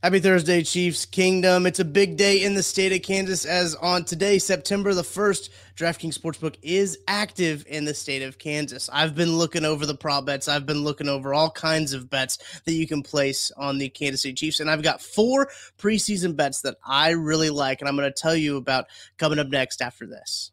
Happy Thursday, Chiefs Kingdom. It's a big day in the state of Kansas as on today, September the 1st, DraftKings Sportsbook is active in the state of Kansas. I've been looking over the prop bets. I've been looking over all kinds of bets that you can place on the Kansas City Chiefs. And I've got four preseason bets that I really like. And I'm going to tell you about coming up next after this.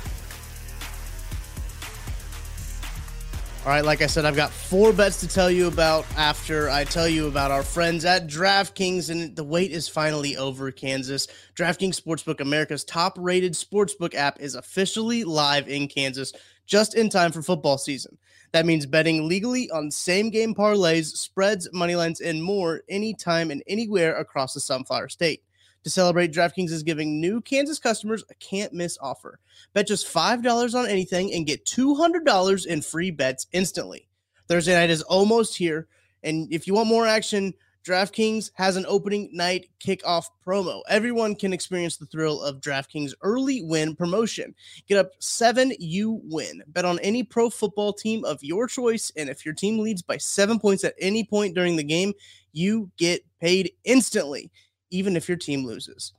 All right, like I said, I've got four bets to tell you about after I tell you about our friends at DraftKings, and the wait is finally over, Kansas. DraftKings Sportsbook, America's top rated sportsbook app, is officially live in Kansas just in time for football season. That means betting legally on same game parlays, spreads, money lines, and more anytime and anywhere across the Sunflower State. To celebrate, DraftKings is giving new Kansas customers a can't miss offer. Bet just $5 on anything and get $200 in free bets instantly. Thursday night is almost here. And if you want more action, DraftKings has an opening night kickoff promo. Everyone can experience the thrill of DraftKings early win promotion. Get up seven, you win. Bet on any pro football team of your choice. And if your team leads by seven points at any point during the game, you get paid instantly even if your team loses.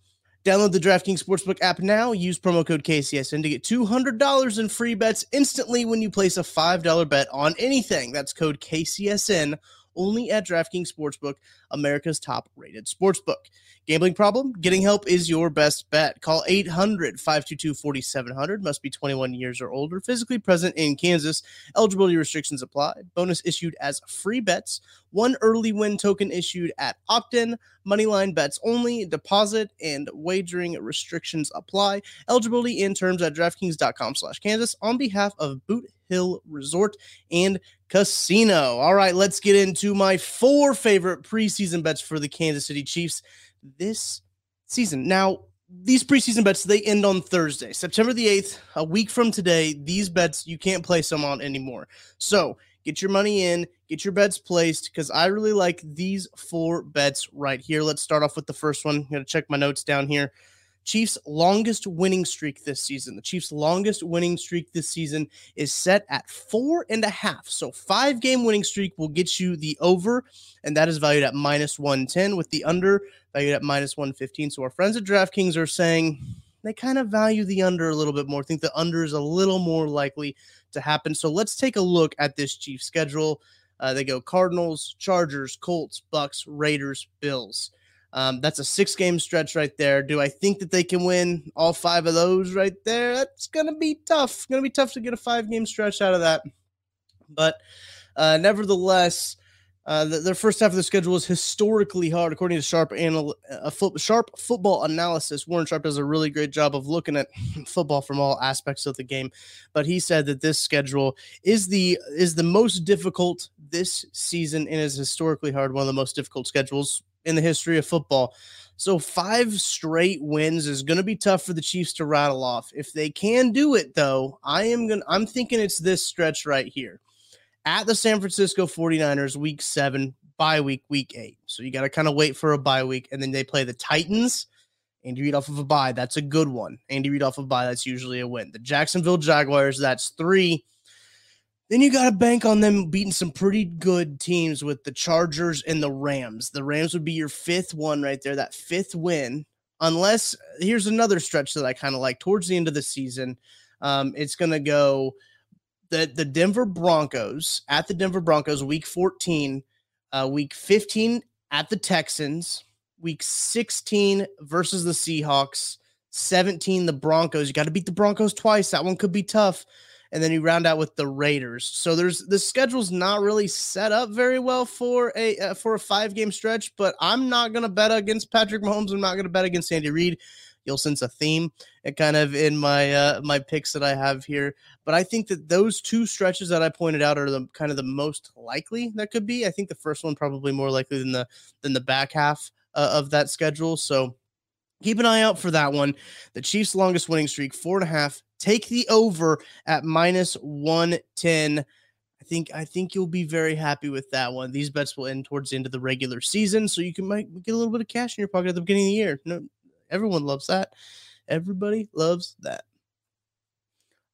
Download the DraftKings Sportsbook app now. Use promo code KCSN to get $200 in free bets instantly when you place a $5 bet on anything. That's code KCSN only at DraftKings Sportsbook, America's top rated sportsbook. Gambling problem? Getting help is your best bet. Call 800 522 4700. Must be 21 years or older. Physically present in Kansas. Eligibility restrictions apply. Bonus issued as free bets. One early win token issued at opt-in. Moneyline bets only. Deposit and wagering restrictions apply. Eligibility in terms at DraftKings.com slash Kansas on behalf of Boot Hill Resort and Casino. All right, let's get into my four favorite preseason bets for the Kansas City Chiefs this season. Now, these preseason bets they end on Thursday, September the 8th, a week from today. These bets you can't place them on anymore. So, get your money in, get your bets placed because I really like these four bets right here. Let's start off with the first one. I'm going to check my notes down here. Chiefs' longest winning streak this season. The Chiefs' longest winning streak this season is set at four and a half. So, five game winning streak will get you the over, and that is valued at minus 110, with the under valued at minus 115. So, our friends at DraftKings are saying they kind of value the under a little bit more. think the under is a little more likely to happen. So, let's take a look at this Chiefs schedule. Uh, they go Cardinals, Chargers, Colts, Bucs, Raiders, Bills. Um, that's a six game stretch right there. Do I think that they can win all five of those right there? That's going to be tough. Going to be tough to get a five game stretch out of that. But uh, nevertheless, uh, the, their first half of the schedule is historically hard, according to Sharp anal- a foot, Sharp football analysis. Warren Sharp does a really great job of looking at football from all aspects of the game, but he said that this schedule is the is the most difficult this season and is historically hard, one of the most difficult schedules in the history of football. So five straight wins is going to be tough for the Chiefs to rattle off. If they can do it though, I am going to I'm thinking it's this stretch right here. At the San Francisco 49ers week 7, bye week, week eight. So you got to kind of wait for a bye week. And then they play the Titans. Andy Reid off of a bye. That's a good one. Andy Reid off of a bye. That's usually a win. The Jacksonville Jaguars. That's three. Then you got to bank on them beating some pretty good teams with the Chargers and the Rams. The Rams would be your fifth one right there, that fifth win. Unless here's another stretch that I kind of like towards the end of the season. Um, it's going to go the the Denver Broncos at the Denver Broncos, week 14, uh, week 15 at the Texans, week 16 versus the Seahawks, 17 the Broncos. You got to beat the Broncos twice. That one could be tough. And then you round out with the Raiders. So there's the schedule's not really set up very well for a uh, for a five game stretch. But I'm not gonna bet against Patrick Mahomes. I'm not gonna bet against Andy Reid you'll sense a theme and kind of in my uh, my picks that I have here. But I think that those two stretches that I pointed out are the kind of the most likely that could be. I think the first one probably more likely than the than the back half uh, of that schedule. So keep an eye out for that one. The Chiefs' longest winning streak, four and a half. Take the over at minus one ten. I think I think you'll be very happy with that one. These bets will end towards the end of the regular season, so you can might get a little bit of cash in your pocket at the beginning of the year. No, Everyone loves that. Everybody loves that.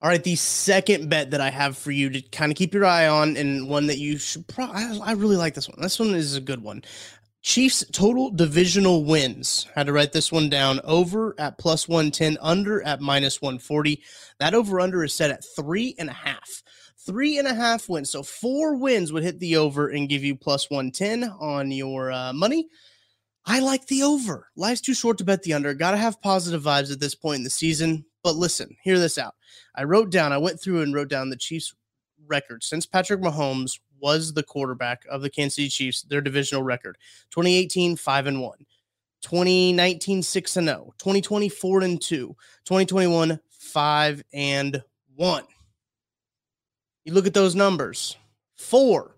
All right, the second bet that I have for you to kind of keep your eye on, and one that you should probably, I, really like this one. This one is a good one. Chiefs total divisional wins. Had to write this one down. Over at plus 110, under at minus 140. That over under is set at three and a half. Three and a half wins. So four wins would hit the over and give you plus 110 on your uh, money. I like the over. Life's too short to bet the under. Got to have positive vibes at this point in the season. But listen, hear this out. I wrote down, I went through and wrote down the Chiefs' record since Patrick Mahomes was the quarterback of the Kansas City Chiefs, their divisional record 2018, 5 and 1, 2019, 6 and 0, 2020, 4 and 2, 2021, 5 and 1. You look at those numbers four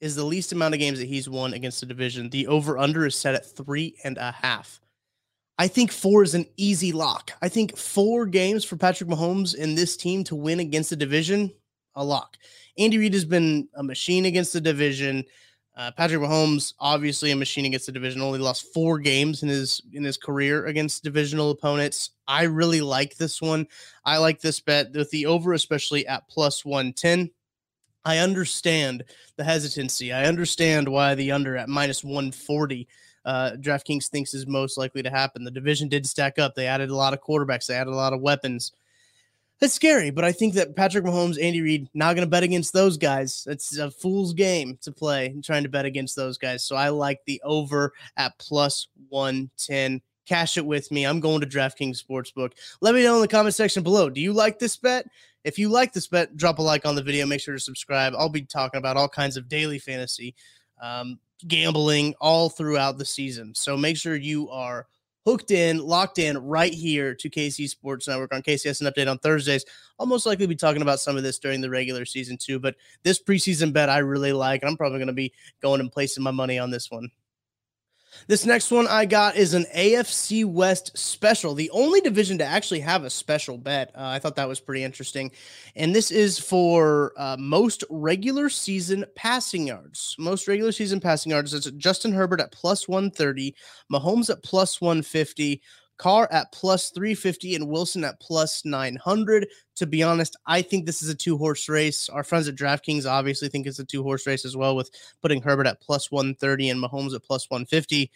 is the least amount of games that he's won against the division. The over under is set at three and a half. I think four is an easy lock. I think four games for Patrick Mahomes and this team to win against the division, a lock. Andy Reid has been a machine against the division. Uh, Patrick Mahomes, obviously a machine against the division, only lost four games in his in his career against divisional opponents. I really like this one. I like this bet with the over, especially at plus one ten. I understand the hesitancy. I understand why the under at minus 140 uh, DraftKings thinks is most likely to happen. The division did stack up. They added a lot of quarterbacks, they added a lot of weapons. That's scary, but I think that Patrick Mahomes, Andy Reid, not going to bet against those guys. It's a fool's game to play trying to bet against those guys. So I like the over at plus 110. Cash it with me. I'm going to DraftKings Sportsbook. Let me know in the comment section below. Do you like this bet? If you like this bet, drop a like on the video. Make sure to subscribe. I'll be talking about all kinds of daily fantasy, um, gambling all throughout the season. So make sure you are hooked in, locked in right here to KC Sports Network on KCSN Update on Thursdays. I'll most likely be talking about some of this during the regular season too, but this preseason bet I really like. I'm probably going to be going and placing my money on this one. This next one I got is an AFC West special, the only division to actually have a special bet. Uh, I thought that was pretty interesting. And this is for uh, most regular season passing yards. Most regular season passing yards. It's Justin Herbert at plus 130, Mahomes at plus 150, Carr at plus 350 and Wilson at plus 900. To be honest, I think this is a two horse race. Our friends at DraftKings obviously think it's a two horse race as well, with putting Herbert at plus 130 and Mahomes at plus 150.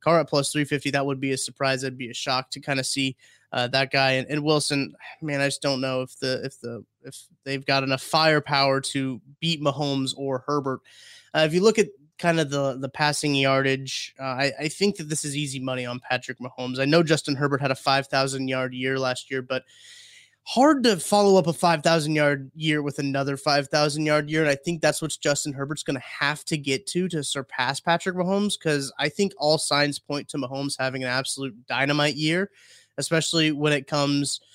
Carr at plus 350. That would be a surprise. That'd be a shock to kind of see uh, that guy and, and, Wilson. Man, I just don't know if the if the if they've got enough firepower to beat Mahomes or Herbert. Uh, if you look at kind of the the passing yardage. Uh, I, I think that this is easy money on Patrick Mahomes. I know Justin Herbert had a 5,000 yard year last year, but hard to follow up a 5,000 yard year with another 5,000 yard year. And I think that's what Justin Herbert's going to have to get to to surpass Patrick Mahomes because I think all signs point to Mahomes having an absolute dynamite year, especially when it comes –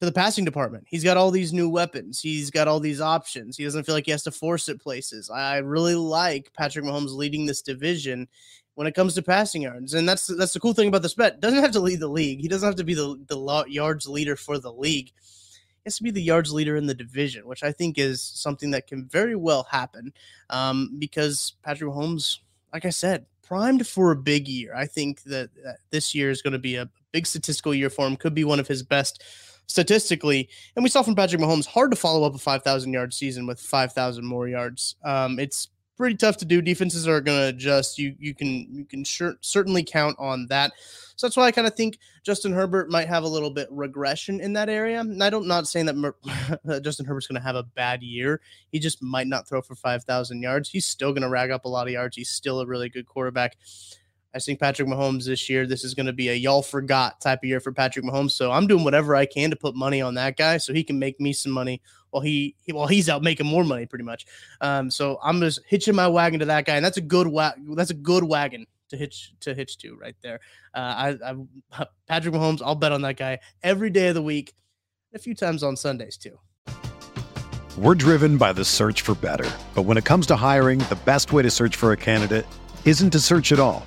to the passing department. He's got all these new weapons. He's got all these options. He doesn't feel like he has to force it places. I really like Patrick Mahomes leading this division when it comes to passing yards. And that's that's the cool thing about this bet. Doesn't have to lead the league. He doesn't have to be the the yards leader for the league. He has to be the yards leader in the division, which I think is something that can very well happen um, because Patrick Mahomes like I said, primed for a big year. I think that, that this year is going to be a big statistical year for him. Could be one of his best statistically. And we saw from Patrick Mahomes, hard to follow up a 5,000 yard season with 5,000 more yards. Um, it's pretty tough to do. Defenses are going to adjust. You you can you can sure, certainly count on that. So that's why I kind of think Justin Herbert might have a little bit regression in that area. And I don't not saying that Mer- Justin Herbert's going to have a bad year. He just might not throw for 5,000 yards. He's still going to rag up a lot of yards. He's still a really good quarterback. I think Patrick Mahomes this year, this is going to be a y'all forgot type of year for Patrick Mahomes. So I'm doing whatever I can to put money on that guy so he can make me some money while he, while he's out making more money pretty much. Um, so I'm just hitching my wagon to that guy, and that's a good wa- that's a good wagon to hitch to hitch to right there. Uh, I, I Patrick Mahomes, I'll bet on that guy every day of the week, a few times on Sundays too. We're driven by the search for better, but when it comes to hiring, the best way to search for a candidate isn't to search at all.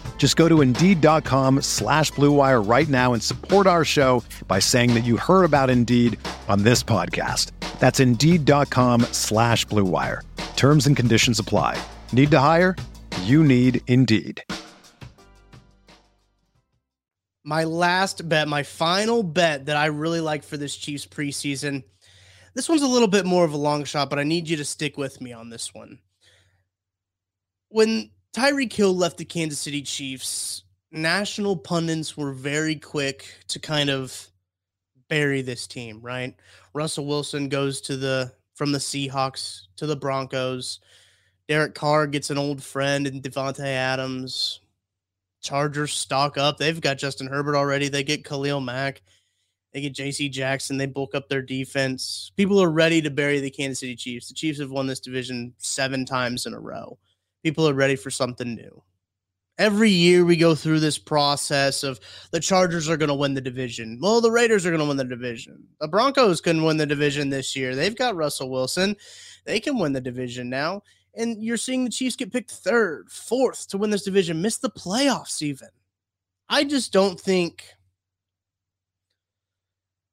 Just go to Indeed.com slash BlueWire right now and support our show by saying that you heard about Indeed on this podcast. That's Indeed.com slash BlueWire. Terms and conditions apply. Need to hire? You need Indeed. My last bet, my final bet that I really like for this Chiefs preseason. This one's a little bit more of a long shot, but I need you to stick with me on this one. When Tyreek Hill left the Kansas City Chiefs, national pundits were very quick to kind of bury this team, right? Russell Wilson goes to the from the Seahawks to the Broncos. Derek Carr gets an old friend in Davante Adams. Chargers stock up. They've got Justin Herbert already. They get Khalil Mack. They get JC Jackson. They bulk up their defense. People are ready to bury the Kansas City Chiefs. The Chiefs have won this division seven times in a row. People are ready for something new. Every year we go through this process of the Chargers are going to win the division. Well, the Raiders are going to win the division. The Broncos can win the division this year. They've got Russell Wilson. They can win the division now and you're seeing the Chiefs get picked third, fourth to win this division, miss the playoffs even. I just don't think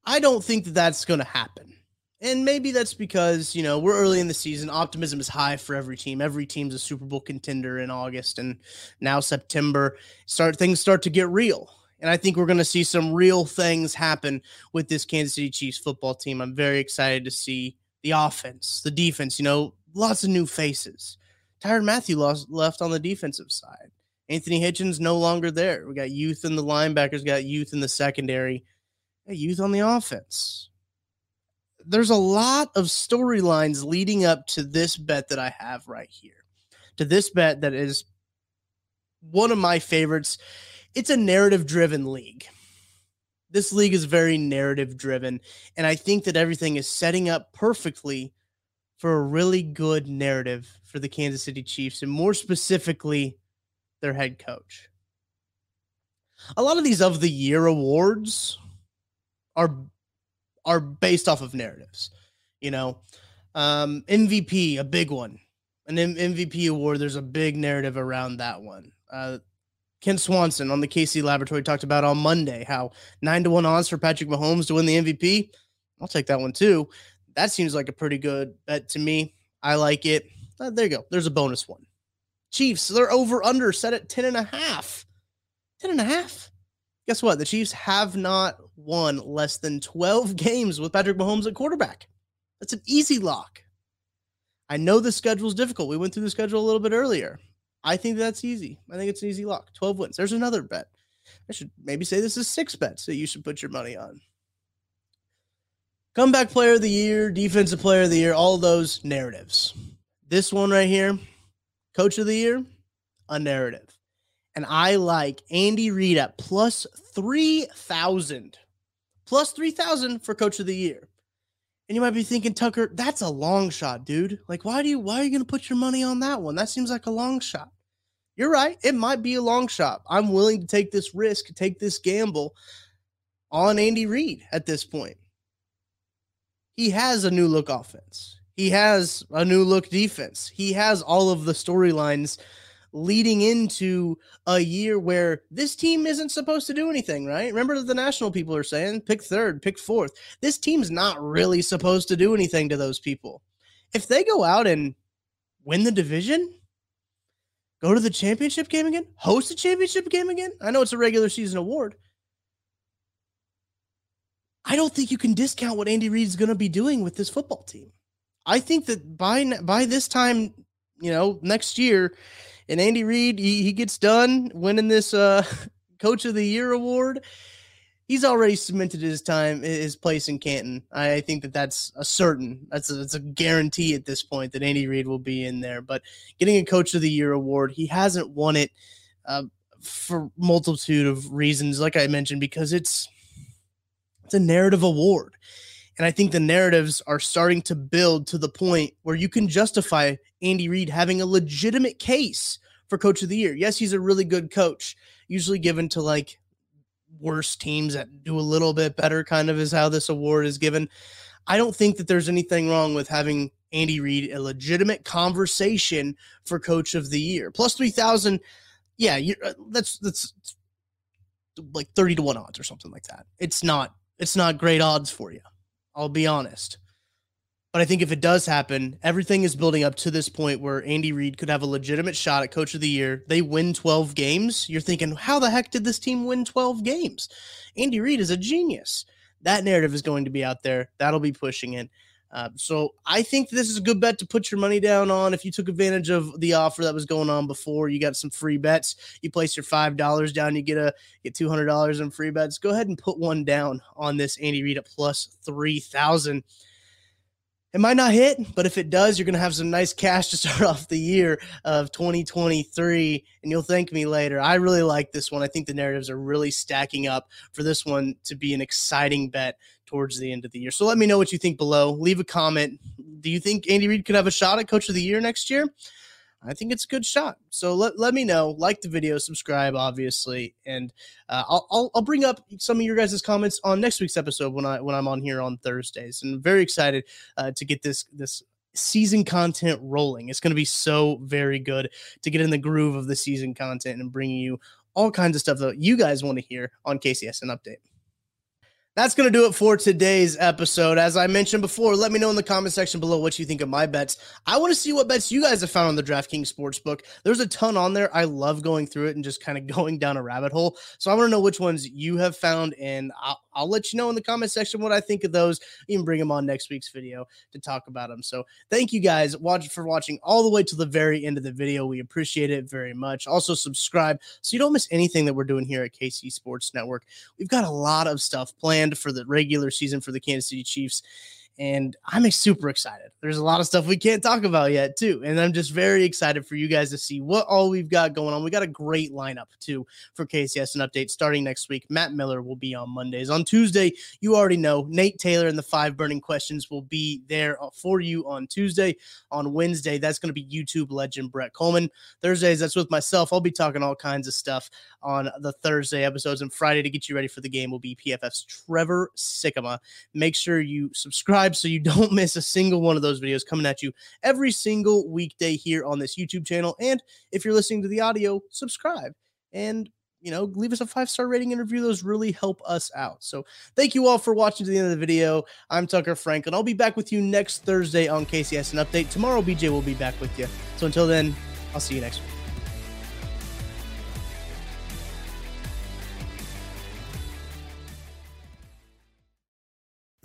I don't think that that's going to happen. And maybe that's because, you know, we're early in the season. Optimism is high for every team. Every team's a Super Bowl contender in August and now September. Start things start to get real. And I think we're going to see some real things happen with this Kansas City Chiefs football team. I'm very excited to see the offense, the defense, you know, lots of new faces. Tyrann Mathieu lost, left on the defensive side. Anthony Hitchens no longer there. We got youth in the linebackers, got youth in the secondary, youth on the offense. There's a lot of storylines leading up to this bet that I have right here. To this bet that is one of my favorites. It's a narrative driven league. This league is very narrative driven. And I think that everything is setting up perfectly for a really good narrative for the Kansas City Chiefs and more specifically their head coach. A lot of these of the year awards are are based off of narratives. You know, um, MVP, a big one. An M- MVP award, there's a big narrative around that one. Uh, Ken Swanson on the KC Laboratory talked about on Monday how nine to one odds for Patrick Mahomes to win the MVP. I'll take that one too. That seems like a pretty good bet to me. I like it. Uh, there you go. There's a bonus one. Chiefs, they're over under set at 10 and a half. 10 and a half. Guess what? The Chiefs have not won less than 12 games with Patrick Mahomes at quarterback. That's an easy lock. I know the schedule's difficult. We went through the schedule a little bit earlier. I think that's easy. I think it's an easy lock. 12 wins. There's another bet. I should maybe say this is six bets that you should put your money on. Comeback player of the year, defensive player of the year, all those narratives. This one right here, coach of the year, a narrative. And I like Andy Reid at plus 3,000. Plus 3,000 for coach of the year. And you might be thinking, Tucker, that's a long shot, dude. Like, why do you why are you gonna put your money on that one? That seems like a long shot. You're right. It might be a long shot. I'm willing to take this risk, take this gamble on Andy Reid at this point. He has a new look offense. He has a new look defense. He has all of the storylines leading into a year where this team isn't supposed to do anything, right? Remember that the national people are saying pick third, pick fourth. This team's not really supposed to do anything to those people. If they go out and win the division, go to the championship game again, host a championship game again. I know it's a regular season award. I don't think you can discount what Andy Reid is going to be doing with this football team. I think that by by this time, you know, next year, and Andy Reid he, he gets done winning this uh, Coach of the Year award. He's already cemented his time, his place in Canton. I think that that's a certain, that's a, that's a guarantee at this point that Andy Reid will be in there. But getting a Coach of the Year award, he hasn't won it uh, for multitude of reasons. Like I mentioned, because it's it's a narrative award. And I think the narratives are starting to build to the point where you can justify Andy Reid having a legitimate case for coach of the year. Yes, he's a really good coach, usually given to like worse teams that do a little bit better, kind of is how this award is given. I don't think that there's anything wrong with having Andy Reid a legitimate conversation for coach of the year. Plus 3,000. Yeah, you uh, that's, that's like 30 to 1 odds or something like that. It's not, it's not great odds for you. I'll be honest. But I think if it does happen, everything is building up to this point where Andy Reid could have a legitimate shot at coach of the year. They win 12 games. You're thinking, how the heck did this team win 12 games? Andy Reid is a genius. That narrative is going to be out there. That'll be pushing it. Uh, so I think this is a good bet to put your money down on. If you took advantage of the offer that was going on before, you got some free bets. You place your five dollars down, you get a get two hundred dollars in free bets. Go ahead and put one down on this Andy Reid at plus three thousand. It might not hit, but if it does, you're going to have some nice cash to start off the year of 2023, and you'll thank me later. I really like this one. I think the narratives are really stacking up for this one to be an exciting bet towards the end of the year. So let me know what you think below. Leave a comment. Do you think Andy Reid could have a shot at Coach of the Year next year? I think it's a good shot. So let, let me know. Like the video, subscribe, obviously, and uh, I'll, I'll, I'll bring up some of your guys' comments on next week's episode when I when I'm on here on Thursdays. And I'm very excited uh, to get this this season content rolling. It's going to be so very good to get in the groove of the season content and bringing you all kinds of stuff that you guys want to hear on KCSN Update. That's going to do it for today's episode. As I mentioned before, let me know in the comment section below what you think of my bets. I want to see what bets you guys have found on the DraftKings Sportsbook. There's a ton on there. I love going through it and just kind of going down a rabbit hole. So I want to know which ones you have found, and I'll, I'll let you know in the comment section what I think of those. Even bring them on next week's video to talk about them. So thank you guys watch for watching all the way to the very end of the video. We appreciate it very much. Also subscribe so you don't miss anything that we're doing here at KC Sports Network. We've got a lot of stuff planned for the regular season for the Kansas City Chiefs and I'm super excited. There's a lot of stuff we can't talk about yet, too. And I'm just very excited for you guys to see what all we've got going on. We got a great lineup, too, for KCSN update starting next week. Matt Miller will be on Mondays. On Tuesday, you already know Nate Taylor and the five burning questions will be there uh, for you on Tuesday. On Wednesday, that's going to be YouTube legend Brett Coleman. Thursdays, that's with myself. I'll be talking all kinds of stuff on the Thursday episodes. And Friday, to get you ready for the game, will be PFF's Trevor Sikkema. Make sure you subscribe subscribe so you don't miss a single one of those videos coming at you every single weekday here on this YouTube channel. And if you're listening to the audio, subscribe and you know, leave us a five star rating and review. Those really help us out. So, thank you all for watching to the end of the video. I'm Tucker Franklin. I'll be back with you next Thursday on KCSN Update. Tomorrow, BJ will be back with you. So, until then, I'll see you next week.